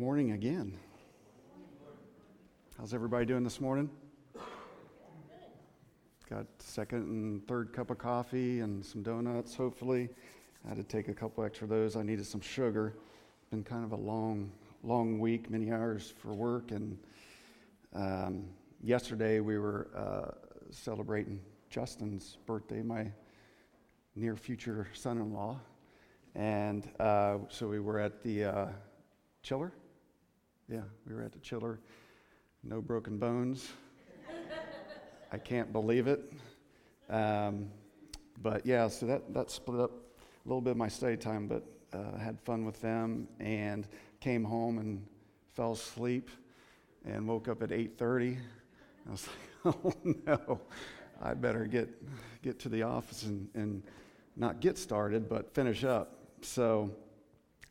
morning again. How's everybody doing this morning? Got second and third cup of coffee and some donuts, hopefully. I had to take a couple extra of those. I needed some sugar. Been kind of a long, long week, many hours for work. And um, yesterday we were uh, celebrating Justin's birthday, my near future son in law. And uh, so we were at the uh, chiller. Yeah, we were at the chiller. No broken bones. I can't believe it. Um, but yeah, so that, that split up a little bit of my study time, but uh, had fun with them and came home and fell asleep and woke up at 8.30. I was like, oh no, I better get, get to the office and, and not get started, but finish up. So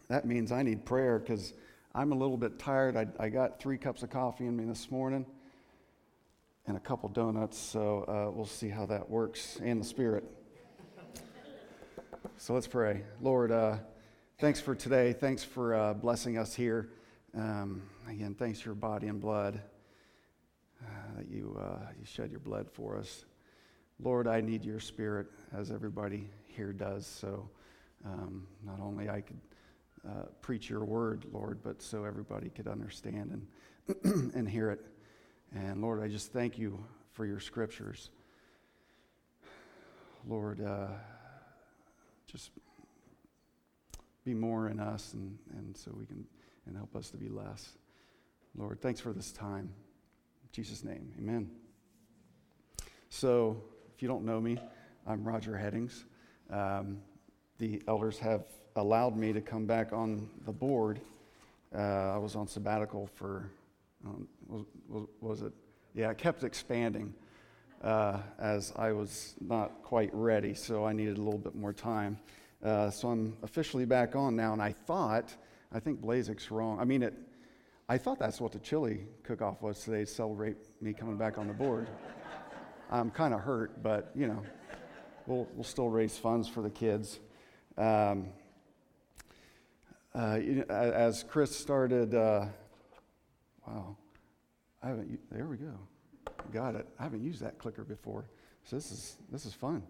that means I need prayer because I'm a little bit tired. I, I, got three cups of coffee in me this morning and a couple donuts, so uh, we'll see how that works in the spirit. So let's pray. Lord, uh, thanks for today. Thanks for uh, blessing us here. Um, again, thanks for your body and blood uh, that you, uh, you shed your blood for us. Lord, I need your spirit as everybody here does. So um, not only I could uh, preach your word, Lord, but so everybody could understand and, and hear it. And Lord, I just thank you for your scriptures. Lord, uh, just be more in us and, and so we can and help us to be less. Lord, thanks for this time. In Jesus' name, amen. So, if you don't know me, I'm Roger Headings. Um, the elders have allowed me to come back on the board. Uh, I was on sabbatical for, um, was, was, it? Yeah, I kept expanding uh, as I was not quite ready, so I needed a little bit more time. Uh, so I'm officially back on now, and I thought, I think Blazek's wrong. I mean, it, I thought that's what the chili cook off was today to celebrate me coming back on the board. I'm kind of hurt, but you know, we'll, we'll still raise funds for the kids. Um, uh, as Chris started, uh, wow, I haven't, there we go. Got it. I haven't used that clicker before. So this is, this is fun.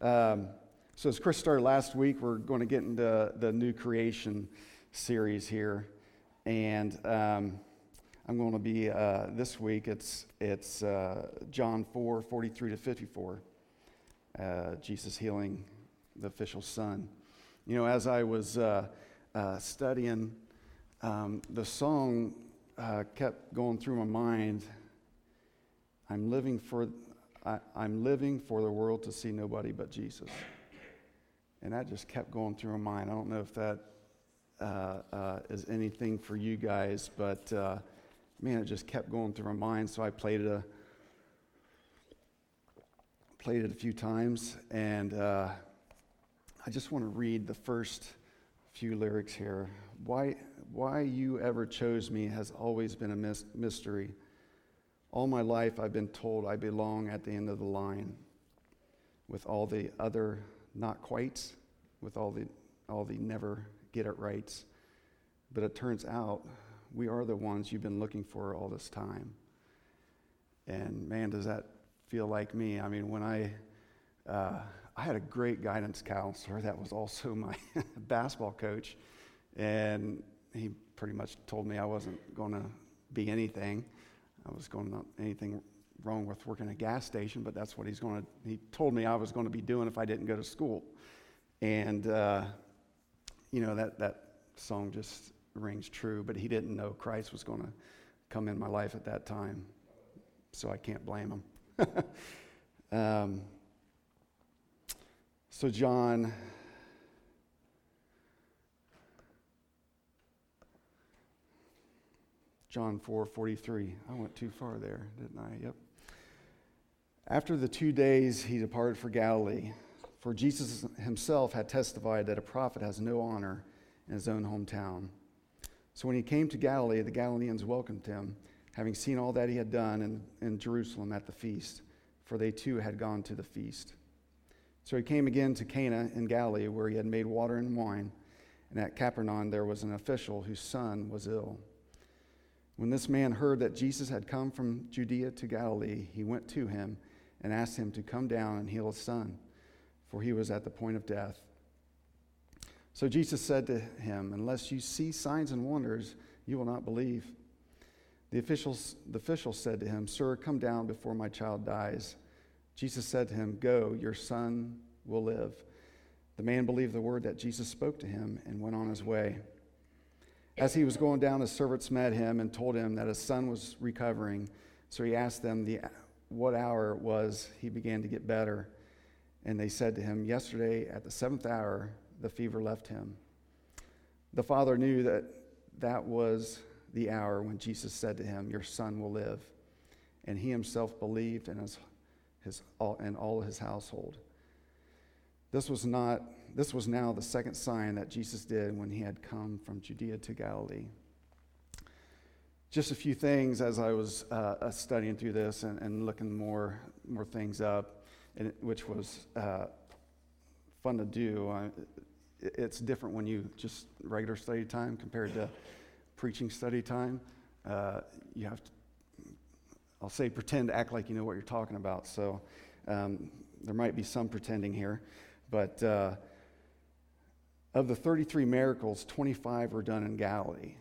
Um, so as Chris started last week, we're going to get into the new creation series here. And um, I'm going to be, uh, this week, it's, it's uh, John 4, 43 to 54. Uh, Jesus healing the official son. You know, as I was uh, studying, um, the song uh, kept going through my mind. I'm living for, I, I'm living for the world to see nobody but Jesus, and that just kept going through my mind. I don't know if that uh, uh, is anything for you guys, but uh, man, it just kept going through my mind. So I played it a played it a few times, and uh, I just want to read the first few lyrics here. Why, why you ever chose me has always been a mystery. All my life, I've been told I belong at the end of the line with all the other not quites, with all the, all the never get it rights. But it turns out we are the ones you've been looking for all this time. And man, does that feel like me? I mean, when I, uh, I had a great guidance counselor that was also my basketball coach, and he pretty much told me I wasn't going to be anything. I was going to anything wrong with working a gas station, but that's what he's going to. He told me I was going to be doing if I didn't go to school, and uh, you know that that song just rings true. But he didn't know Christ was going to come in my life at that time, so I can't blame him. um, so, John, John 4 43. I went too far there, didn't I? Yep. After the two days, he departed for Galilee, for Jesus himself had testified that a prophet has no honor in his own hometown. So when he came to Galilee, the Galileans welcomed him, having seen all that he had done in, in Jerusalem at the feast, for they too had gone to the feast. So he came again to Cana in Galilee, where he had made water and wine. And at Capernaum there was an official whose son was ill. When this man heard that Jesus had come from Judea to Galilee, he went to him and asked him to come down and heal his son, for he was at the point of death. So Jesus said to him, Unless you see signs and wonders, you will not believe. The officials, the official said to him, Sir, come down before my child dies. Jesus said to him, Go, your son will live. The man believed the word that Jesus spoke to him and went on his way. As he was going down, his servants met him and told him that his son was recovering. So he asked them the, what hour it was he began to get better. And they said to him, Yesterday at the seventh hour, the fever left him. The father knew that that was the hour when Jesus said to him, Your son will live. And he himself believed and his, his, all, and all his household. This was not this was now the second sign that Jesus did when he had come from Judea to Galilee. Just a few things as I was uh, uh, studying through this and, and, looking more, more things up, and, which was uh, fun to do. I, it's different when you just regular study time compared to preaching study time. Uh, you have to, I'll say, pretend act like you know what you're talking about. So um, there might be some pretending here. But uh, of the 33 miracles, 25 were done in Galilee.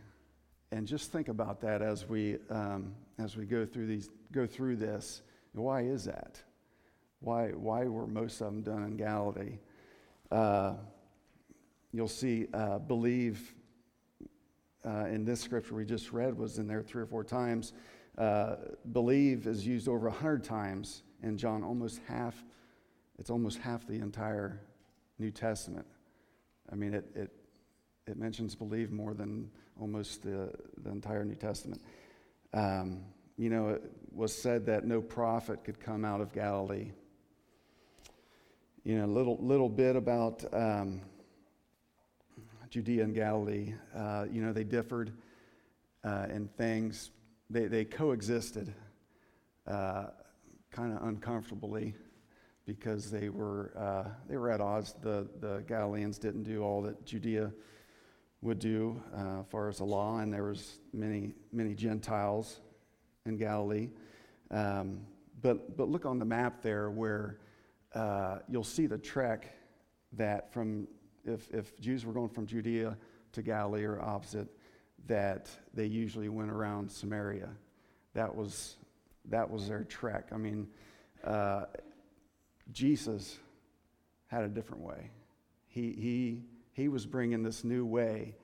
And just think about that as we, um, as we go, through these, go through this. Why is that? Why, why were most of them done in Galilee? Uh, you'll see, uh, believe uh, in this scripture we just read was in there three or four times. Uh, believe is used over a hundred times in John, almost half. It's almost half the entire New Testament. I mean, it, it, it mentions believe more than almost the, the entire New Testament. Um, you know, it was said that no prophet could come out of Galilee. You know, a little, little bit about um, Judea and Galilee. Uh, you know, they differed uh, in things, they, they coexisted uh, kind of uncomfortably because they were, uh, they were at odds. The, the Galileans didn't do all that Judea would do uh, far as the law, and there was many, many Gentiles in Galilee. Um, but, but look on the map there where uh, you'll see the trek that from, if, if Jews were going from Judea to Galilee or opposite, that they usually went around Samaria. That was, that was their trek. I mean, uh, Jesus had a different way. He, he, he was bringing this new way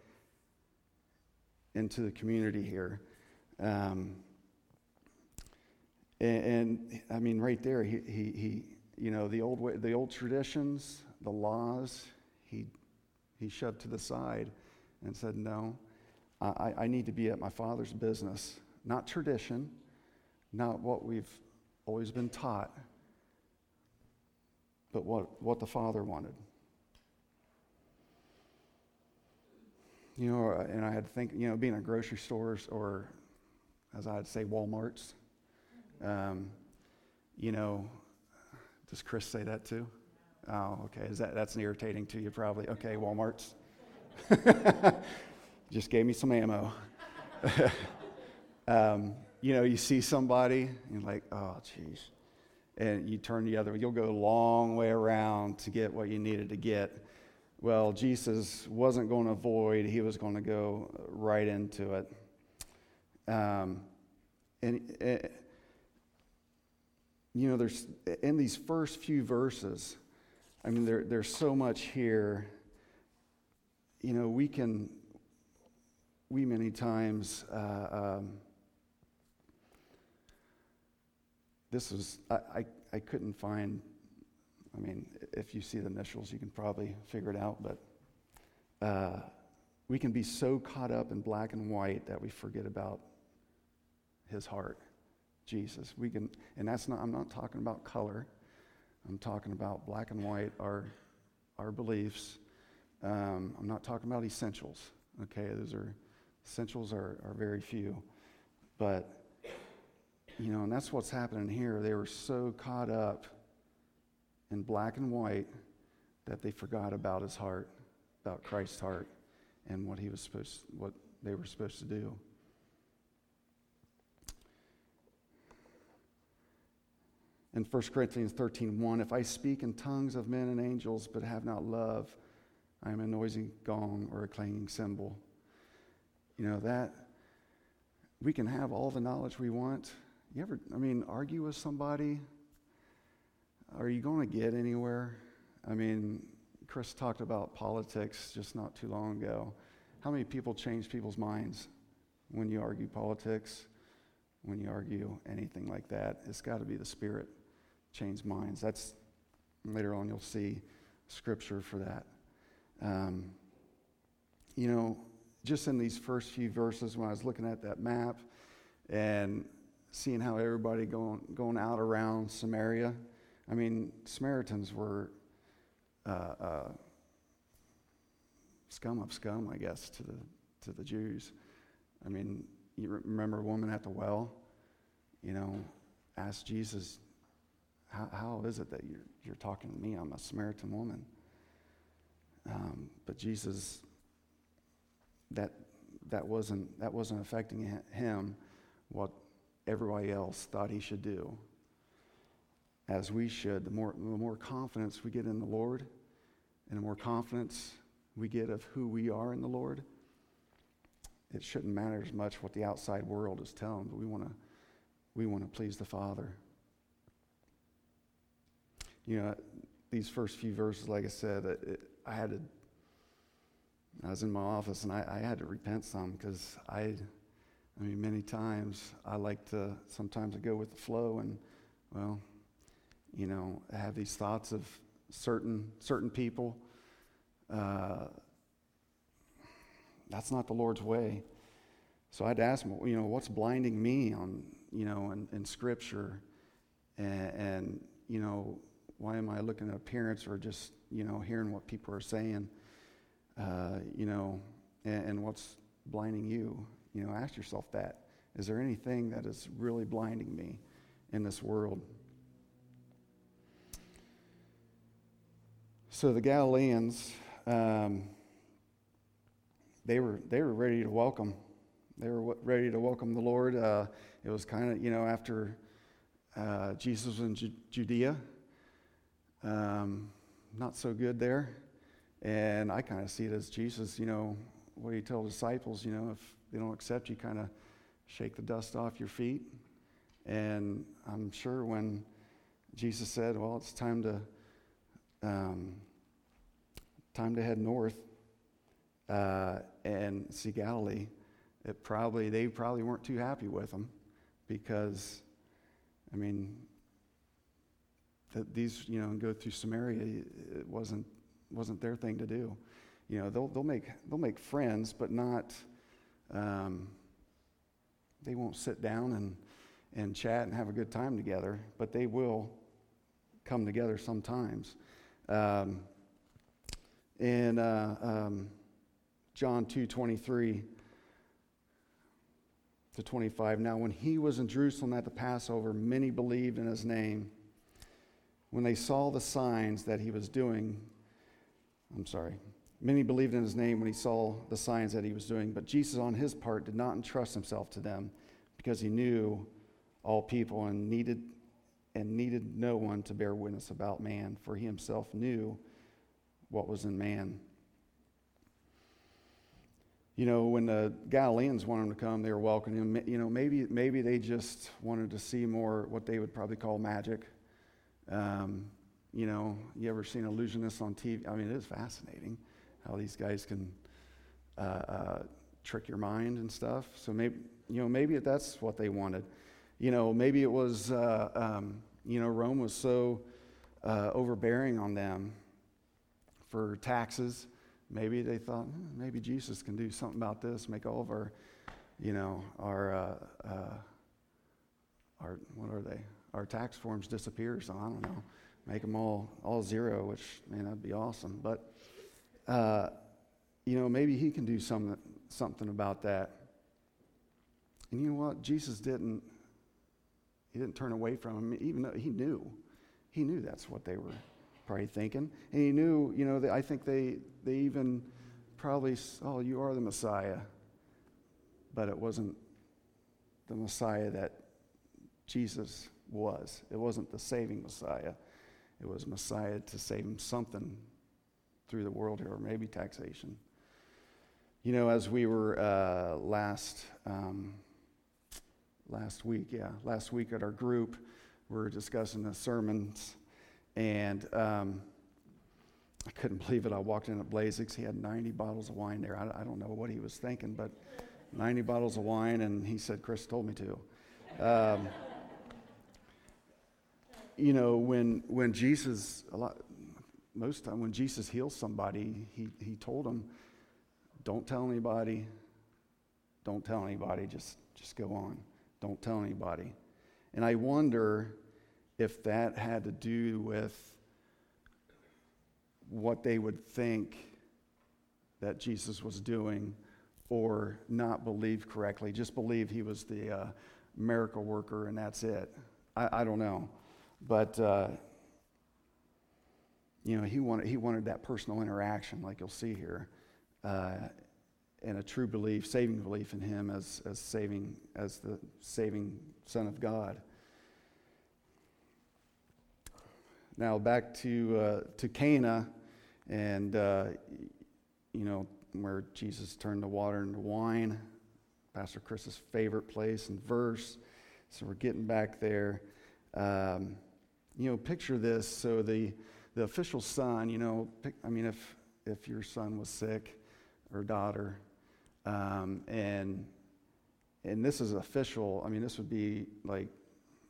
into the community here. Um, and, and, I mean, right there, he, he, he, you know, the old way, the old traditions, the laws, he, he shoved to the side and said, no, I, I need to be at my father's business, not tradition, not what we've always been taught but what, what the Father wanted. You know, and I had to think, you know, being at grocery stores or, as I'd say, Walmarts. Um, you know, does Chris say that too? Oh, okay. Is that that's irritating to you? Probably. Okay, Walmarts. Just gave me some ammo. um, you know, you see somebody, and you're like, oh, jeez and you turn the other, you'll go a long way around to get what you needed to get. Well, Jesus wasn't going to avoid, he was going to go right into it. Um, and, uh, you know, there's in these first few verses, I mean, there, there's so much here. You know, we can, we many times, uh, um, this was, I, I, I, couldn't find, I mean, if you see the initials, you can probably figure it out, but uh, we can be so caught up in black and white that we forget about his heart, Jesus. We can, and that's not, I'm not talking about color. I'm talking about black and white, our, our beliefs. Um, I'm not talking about essentials. Okay, those are, Essentials are, are very few. But, you know, and that's what's happening here. They were so caught up in black and white that they forgot about his heart, about Christ's heart, and what he was supposed, what they were supposed to do. in 1 Corinthians 13 1, if I speak in tongues of men and angels but have not love, I am a noisy gong or a clanging cymbal. You know, that we can have all the knowledge we want. You ever, I mean, argue with somebody? Are you going to get anywhere? I mean, Chris talked about politics just not too long ago. How many people change people's minds when you argue politics, when you argue anything like that? It's got to be the Spirit change minds. That's later on, you'll see scripture for that. Um, you know, just in these first few verses, when I was looking at that map and seeing how everybody going, going out around Samaria, I mean, Samaritans were uh, uh, scum of scum, I guess, to the, to the Jews. I mean, you remember a woman at the well, you know, asked Jesus, how, how is it that you're, you're talking to me? I'm a Samaritan woman. Um, but Jesus, that, that, wasn't, that wasn't affecting him what everybody else thought he should do. As we should, the more, the more confidence we get in the Lord, and the more confidence we get of who we are in the Lord, it shouldn't matter as much what the outside world is telling, but we want to we want to please the Father. You know, these first few verses, like I said, it, I had to, I was in my office and I, I had to repent some because I, I mean, many times I like to, sometimes I go with the flow and, well, you know, have these thoughts of certain, certain people. Uh, that's not the Lord's way. So I had to ask him, you know, what's blinding me on, you know, in, in Scripture, and, and, you know, why am I looking at appearance or just, you know, hearing what people are saying, uh, you know, and, and what's blinding you? You know, ask yourself that. Is there anything that is really blinding me in this world? So the Galileans, um, they were they were ready to welcome. They were ready to welcome the Lord. Uh, it was kind of you know after uh, Jesus was in Ju- Judea, um, not so good there. And I kind of see it as Jesus, you know, what do you tell disciples? You know, if they don't accept you, kind of shake the dust off your feet. And I'm sure when Jesus said, well, it's time to, um, time to head north uh, and see Galilee, it probably, they probably weren't too happy with him because, I mean, that these, you know, go through Samaria, it wasn't, wasn't their thing to do. You know, they'll, they'll, make, they'll make friends, but not, um, they won't sit down and, and chat and have a good time together, but they will come together sometimes. Um, in uh, um, John 2 23 to 25, now when he was in Jerusalem at the Passover, many believed in his name when they saw the signs that he was doing, I'm sorry, many believed in his name when he saw the signs that he was doing, but Jesus, on his part, did not entrust himself to them because he knew all people and needed and needed no one to bear witness about man, for he himself knew what was in man. You know, when the Galileans wanted him to come, they were welcoming him. You know, maybe maybe they just wanted to see more what they would probably call magic. Um, you know, you ever seen illusionists on TV? I mean, it is fascinating how these guys can uh, uh, trick your mind and stuff. So maybe, you know, maybe that's what they wanted. You know, maybe it was, uh, um, you know, Rome was so uh, overbearing on them for taxes. Maybe they thought, hmm, maybe Jesus can do something about this, make all of our, you know, our, uh, uh, our, what are they? our tax forms disappear. So I don't know, make them all all zero, which man, that'd be awesome. But uh, you know, maybe he can do some something about that. And you know what? Jesus didn't. He didn't turn away from him, even though he knew. He knew that's what they were probably thinking, and he knew. You know, I think they they even probably, oh, you are the Messiah, but it wasn't the Messiah that Jesus was. It wasn't the saving Messiah, it was Messiah to save something through the world here, or maybe taxation. You know, as we were uh, last um, last week, yeah, last week at our group, we were discussing the sermons, and um, I couldn't believe it. I walked in at Blazix. He had 90 bottles of wine there. I, I, don't know what he was thinking, but 90 bottles of wine, and he said, Chris told me to. Um, you know, when, when Jesus, a lot, most time when Jesus heals somebody, he, he told them, don't tell anybody, don't tell anybody, just, just go on. Don't tell anybody. And I wonder if that had to do with what they would think that Jesus was doing or not believe correctly, just believe he was the uh, miracle worker and that's it. I, I don't know. But, uh, you know, he wanted, he wanted that personal interaction, like you'll see here, uh, and a true belief, saving belief in him as, as, saving, as the saving Son of God. Now, back to, uh, to Cana, and, uh, you know, where Jesus turned the water into wine, Pastor Chris's favorite place and verse. So we're getting back there. Um, you know, picture this. So the, the official son, you know, I mean, if, if your son was sick or daughter, um, and, and this is official, I mean, this would be like,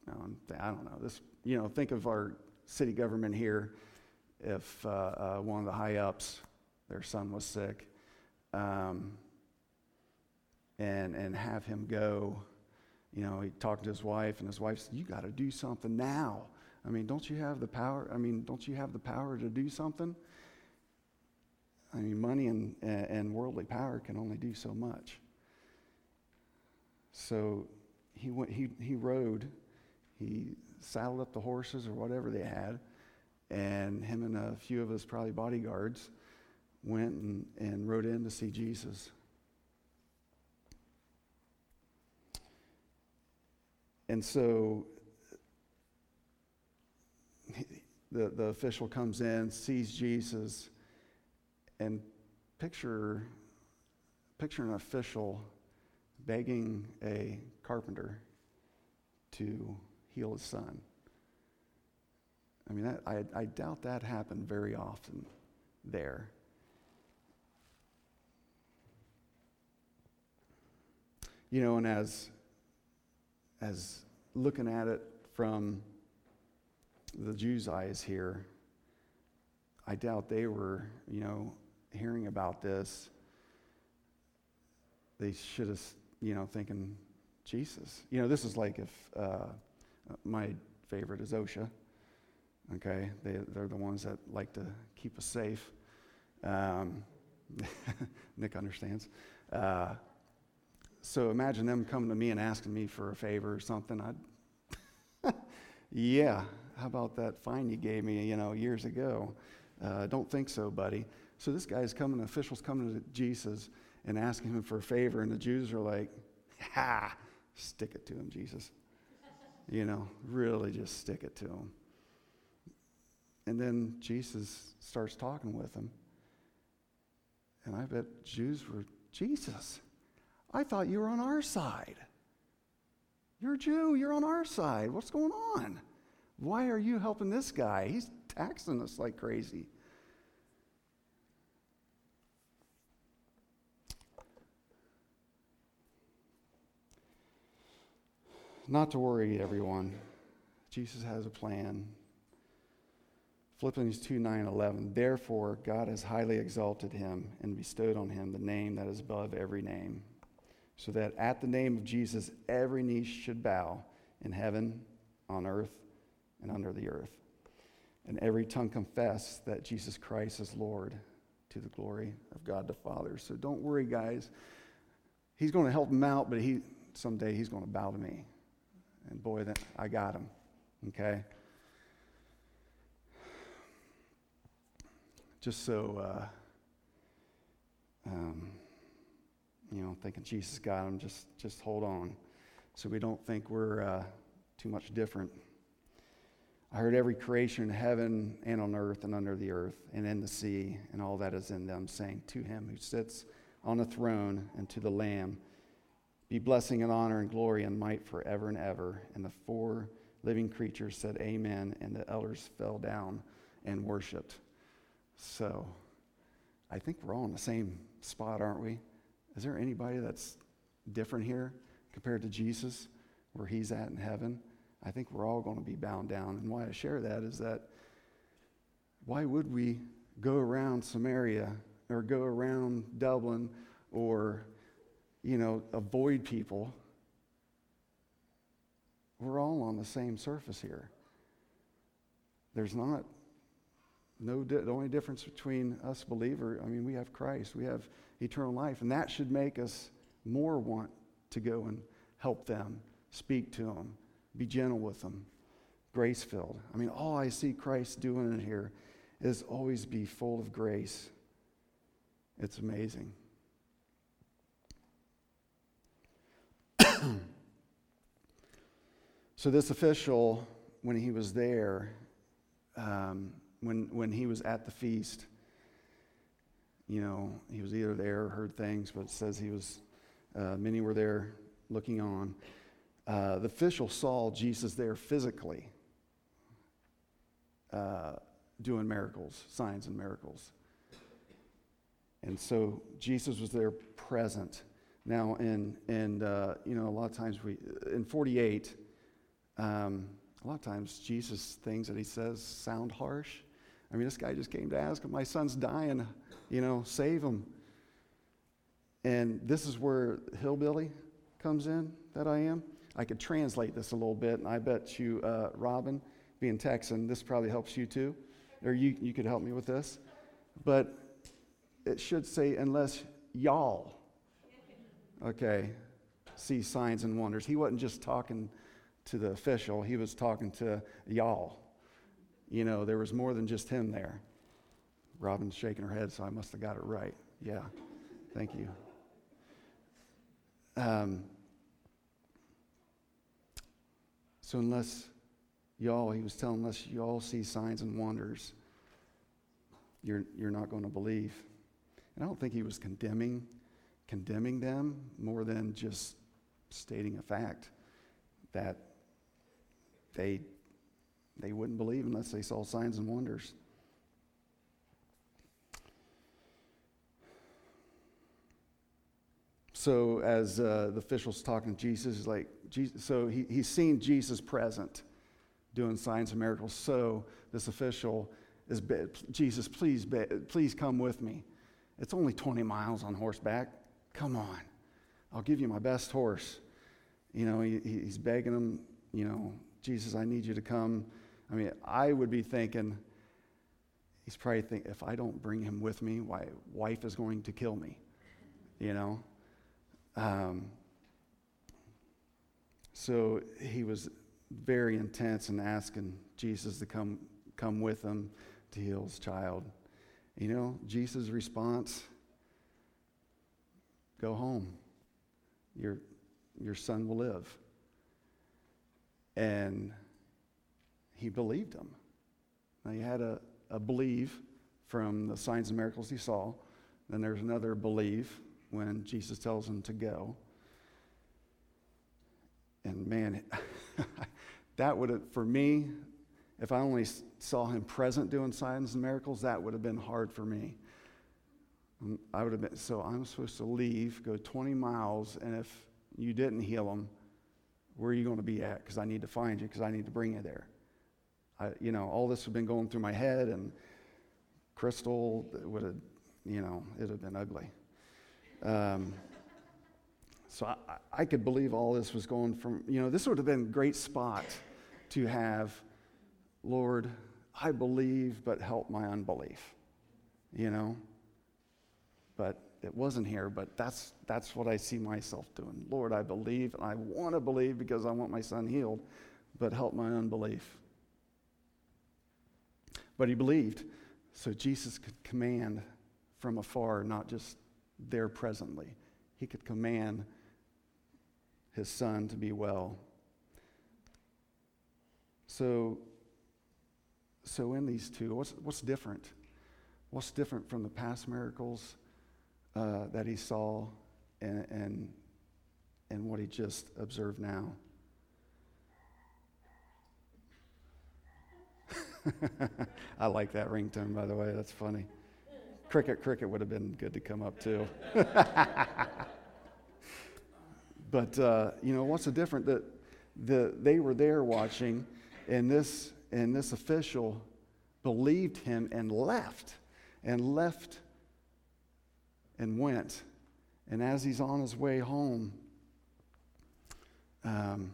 um, I don't know, this, you know, think of our city government here. If uh, uh, one of the high ups, their son was sick, um, and, and have him go, you know, he talked to his wife, and his wife said, You got to do something now. I mean, don't you have the power? I mean, don't you have the power to do something? I mean, money and, and worldly power can only do so much. So he, went, he, he rode, he saddled up the horses or whatever they had, and him and a few of his probably bodyguards went and, and rode in to see Jesus. And so the, the official comes in, sees Jesus, and picture, picture an official begging a carpenter to heal his son. I mean, that, I, I doubt that happened very often there. You know, and as, as looking at it from the Jews' eyes here, I doubt they were, you know, hearing about this. They should have, you know, thinking, Jesus. You know, this is like if uh, my favorite is OSHA. Okay, they, they're the ones that like to keep us safe. Um, Nick understands. Uh, so imagine them coming to me and asking me for a favor or something. I'd, yeah, how about that fine you gave me, you know, years ago? Uh, don't think so, buddy. So this guy's coming, the official's coming to Jesus and asking him for a favor, and the Jews are like, ha, stick it to him, Jesus. you know, really just stick it to him. And then Jesus starts talking with him. And I bet Jews were, Jesus, I thought you were on our side. You're a Jew, you're on our side. What's going on? Why are you helping this guy? He's taxing us like crazy. Not to worry, everyone. Jesus has a plan. Philippians 2 9 11. Therefore, God has highly exalted him and bestowed on him the name that is above every name, so that at the name of Jesus every knee should bow in heaven, on earth, and under the earth. And every tongue confess that Jesus Christ is Lord to the glory of God the Father. So don't worry, guys. He's going to help him out, but he, someday he's going to bow to me. And boy, that, I got him. Okay? Just so, uh, um, you know, thinking Jesus got him, just, just hold on so we don't think we're uh, too much different. I heard every creation in heaven and on earth and under the earth and in the sea and all that is in them, saying, To him who sits on the throne and to the Lamb be blessing and honor and glory and might forever and ever. And the four living creatures said, Amen. And the elders fell down and worshiped. So I think we're all in the same spot, aren't we? Is there anybody that's different here compared to Jesus, where he's at in heaven? I think we're all going to be bound down. And why I share that is that why would we go around Samaria or go around Dublin or, you know, avoid people? We're all on the same surface here. There's not no di- the only difference between us believer i mean we have christ we have eternal life and that should make us more want to go and help them speak to them be gentle with them, grace filled. I mean, all I see Christ doing in here is always be full of grace. It's amazing. so, this official, when he was there, um, when, when he was at the feast, you know, he was either there or heard things, but it says he was, uh, many were there looking on. Uh, the official saw Jesus there physically uh, doing miracles, signs and miracles. And so Jesus was there present. Now, in, and uh, you know, a lot of times we, in 48, um, a lot of times Jesus' things that he says sound harsh. I mean, this guy just came to ask him, My son's dying, you know, save him. And this is where hillbilly comes in, that I am. I could translate this a little bit, and I bet you, uh, Robin, being Texan, this probably helps you too, or you, you could help me with this. But it should say, unless y'all, okay, see signs and wonders. He wasn't just talking to the official, he was talking to y'all. You know, there was more than just him there. Robin's shaking her head, so I must have got it right. Yeah, thank you. Um, So, unless y'all, he was telling us, y'all see signs and wonders, you're, you're not going to believe. And I don't think he was condemning, condemning them more than just stating a fact that they, they wouldn't believe unless they saw signs and wonders. So, as uh, the official's talking to Jesus, he's like, Jesus, so he, he's seen Jesus present doing signs and miracles. So this official is, Jesus, please, please come with me. It's only 20 miles on horseback. Come on. I'll give you my best horse. You know, he, he's begging him, you know, Jesus, I need you to come. I mean, I would be thinking, he's probably thinking, if I don't bring him with me, my wife is going to kill me, you know? Um, so he was very intense in asking Jesus to come, come with him to heal his child. You know, Jesus' response go home. Your, your son will live. And he believed him. Now, he had a, a believe from the signs and miracles he saw. Then there's another believe when Jesus tells him to go. And man, that would have, for me, if I only saw him present doing signs and miracles, that would have been hard for me. Um, I would have been, so I'm supposed to leave, go 20 miles, and if you didn't heal him, where are you going to be at? Because I need to find you, because I need to bring you there. I, you know, all this had been going through my head, and Crystal would have, you know, it would have been ugly. Um, so I, I could believe all this was going from, you know, this would have been a great spot to have, Lord, I believe, but help my unbelief, you know? But it wasn't here, but that's, that's what I see myself doing. Lord, I believe, and I want to believe because I want my son healed, but help my unbelief. But he believed, so Jesus could command from afar, not just there presently. He could command his son to be well. So so in these two, what's, what's different? What's different from the past miracles uh, that he saw and, and, and what he just observed now? I like that ringtone, by the way. That's funny. Cricket, cricket would have been good to come up too. but uh, you know, what's the difference? That the, they were there watching, and this and this official believed him and left, and left, and went. And as he's on his way home, um,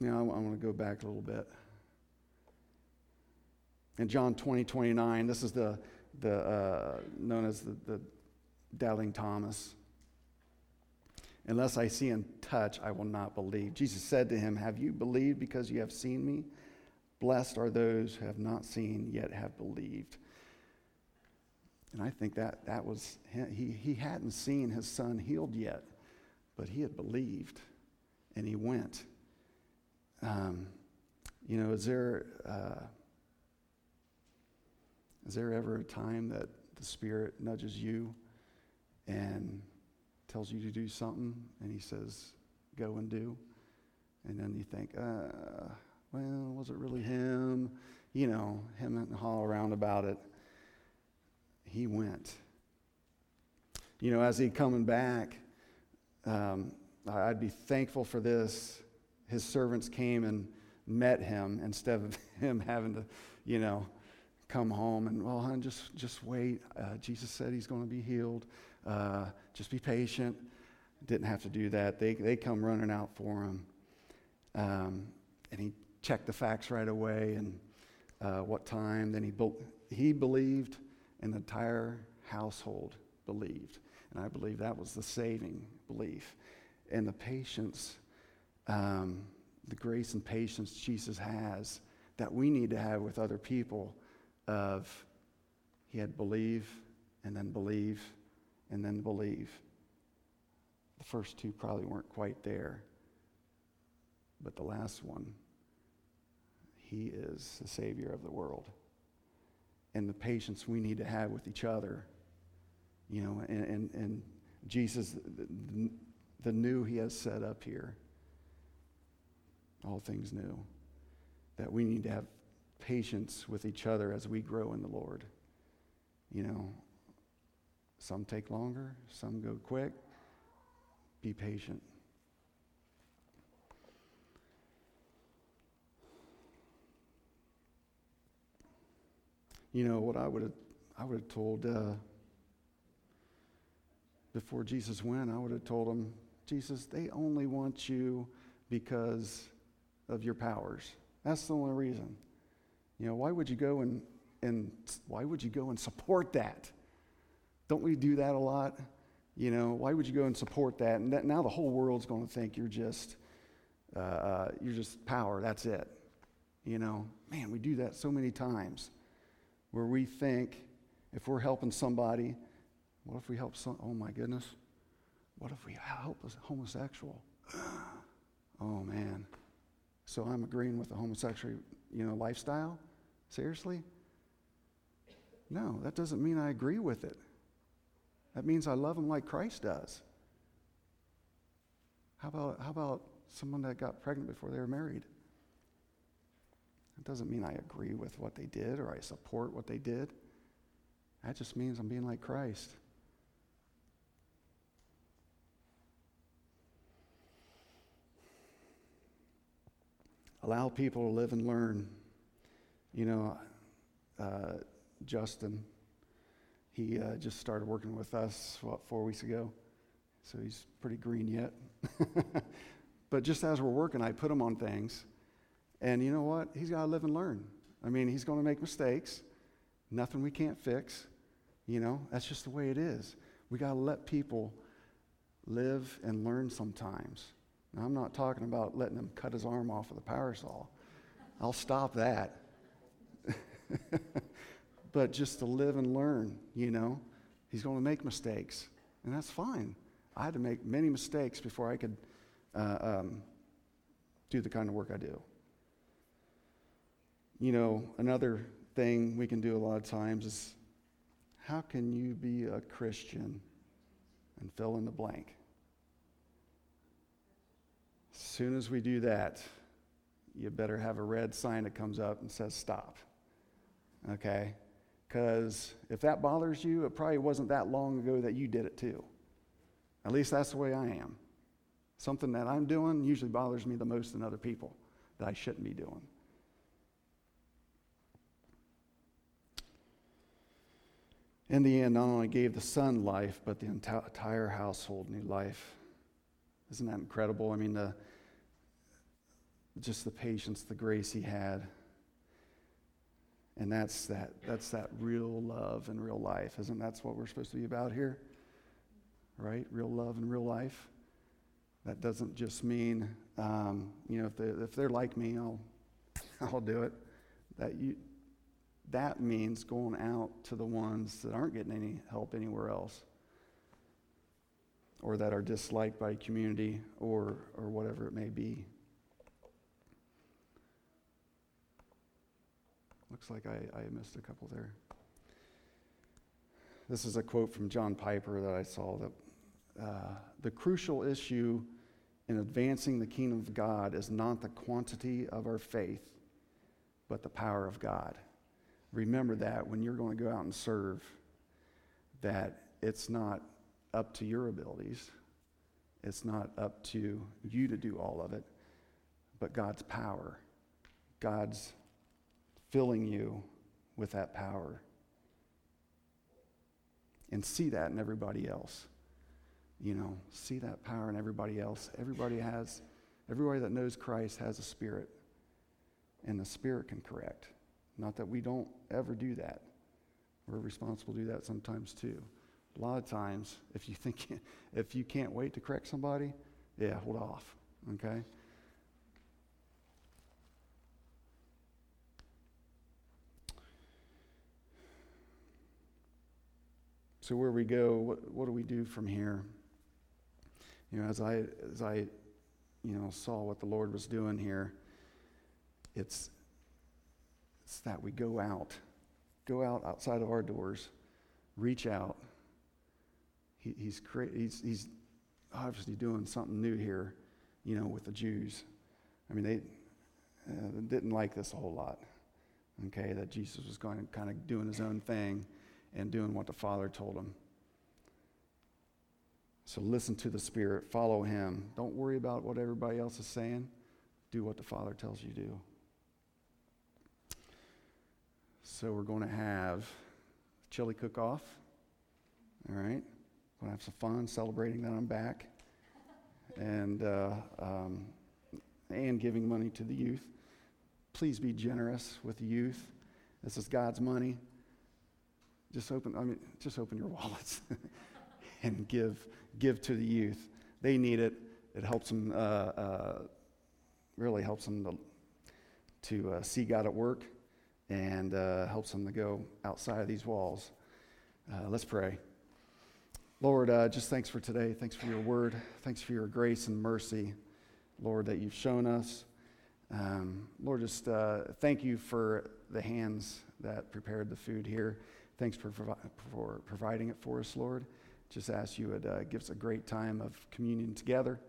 you know, I, want to go back a little bit. In John 20, 29, this is the, the uh, known as the, the doubting Thomas. Unless I see and touch, I will not believe. Jesus said to him, Have you believed because you have seen me? Blessed are those who have not seen yet have believed. And I think that that was, he, he hadn't seen his son healed yet, but he had believed and he went. Um, you know, is there, uh, is there ever a time that the Spirit nudges you and tells you to do something and he says, go and do? And then you think, uh, well, was it really him? You know, him and haul around about it. He went. You know, as he coming back, um, I'd be thankful for this. His servants came and met him instead of him having to, you know, come home and, well, hon, just, just wait. Uh, Jesus said he's going to be healed. Uh, just be patient. Didn't have to do that. They, they come running out for him. Um, and he checked the facts right away and uh, what time. Then he, be- he believed, and the entire household believed. And I believe that was the saving belief. And the patience, um, the grace and patience Jesus has that we need to have with other people of he had believe and then believe and then believe. The first two probably weren't quite there. But the last one, he is the Savior of the world. And the patience we need to have with each other, you know, and, and, and Jesus, the, the new he has set up here, all things new, that we need to have patience with each other as we grow in the Lord. You know, some take longer, some go quick. Be patient. You know what I would have I would have told uh, before Jesus went, I would have told him, Jesus, they only want you because of your powers. That's the only reason. You know, why would you go and, and why would you go and support that? Don't we do that a lot? You know, why would you go and support that? And that, now the whole world's going to think you're just, uh, uh, you're just power. That's it. You know, man, we do that so many times where we think if we're helping somebody, what if we help some? Oh my goodness, what if we help a homosexual? oh man. So I'm agreeing with the homosexual, you know, lifestyle. Seriously? No, that doesn't mean I agree with it. That means I love them like Christ does. How about, how about someone that got pregnant before they were married? That doesn't mean I agree with what they did or I support what they did. That just means I'm being like Christ. Allow people to live and learn. You know, uh, Justin, he uh, just started working with us, what, four weeks ago? So he's pretty green yet. but just as we're working, I put him on things. And you know what? He's got to live and learn. I mean, he's going to make mistakes. Nothing we can't fix. You know, that's just the way it is. We got to let people live and learn sometimes. Now, I'm not talking about letting him cut his arm off with a power saw. I'll stop that. but just to live and learn, you know. He's going to make mistakes, and that's fine. I had to make many mistakes before I could uh, um, do the kind of work I do. you know, another thing we can do a lot of times is how can you be a Christian and fill in the blank? As soon as we do that, you better have a red sign that comes up and says stop. Okay? Because if that bothers you, it probably wasn't that long ago that you did it too. At least that's the way I am. Something that I'm doing usually bothers me the most than other people that I shouldn't be doing. In the end, not only gave the son life, but the entire household new life. Isn't that incredible? I mean, the, just the patience, the grace he had. And that's that, that's that real love and real life. Isn't that what we're supposed to be about here? Right? Real love and real life. That doesn't just mean, um, you know, if, they, if they're like me, I'll, I'll do it. That, you, that means going out to the ones that aren't getting any help anywhere else or that are disliked by community or, or whatever it may be. Looks like I, I missed a couple there. This is a quote from John Piper that I saw that uh, the crucial issue in advancing the kingdom of God is not the quantity of our faith, but the power of God. Remember that when you're going to go out and serve, that it's not up to your abilities, it's not up to you to do all of it, but God's power, God's filling you with that power. And see that in everybody else. You know, see that power in everybody else. Everybody has, everybody that knows Christ has a spirit, and the spirit can correct. Not that we don't ever do that. We're responsible to do that sometimes too. A lot of times, if you think if you can't wait to correct somebody, yeah, hold off. Okay? So where we go, what, what do we do from here? You know, as I as I, you know, saw what the Lord was doing here, it's it's that we go out, go out outside of our doors, reach out. He, he's, he's he's obviously doing something new here, you know, with the Jews. I mean, they uh, didn't like this a whole lot. Okay, that Jesus was going kind of doing his own thing and doing what the Father told him. So listen to the Spirit, follow Him. Don't worry about what everybody else is saying. Do what the Father tells you to do. So we're going to have chili cook off. All right. We're Going to have some fun celebrating that I'm back. And, uh, um, and giving money to the youth. Please be generous with the youth. This is God's money just open, I mean, just open your wallets and give, give to the youth. They need it. It helps them, uh, uh, really helps them to, to uh, see God at work and uh, helps them to go outside of these walls. Uh, let's pray. Lord, uh, just thanks for today. Thanks for your word. Thanks for your grace and mercy, Lord, that you've shown us. Um, Lord, just thank you for the hands that prepared the food here. Thanks for, for providing it for us, Lord. Just ask you would uh, give us a great time of communion together.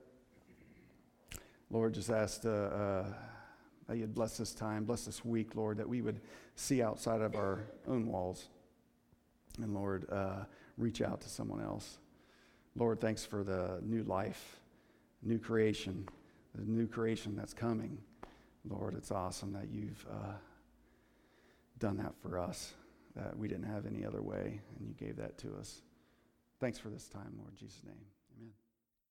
Lord, just ask uh, uh, that you'd bless this time, bless this week, Lord, that we would see outside of our own walls. And Lord, uh, reach out to someone else. Lord, thanks for the new life, new creation, the new creation that's coming. Lord, it's awesome that you've uh, done that for us that we didn't have any other way, and you gave that to us. Thanks for this time, Lord, Jesus' name.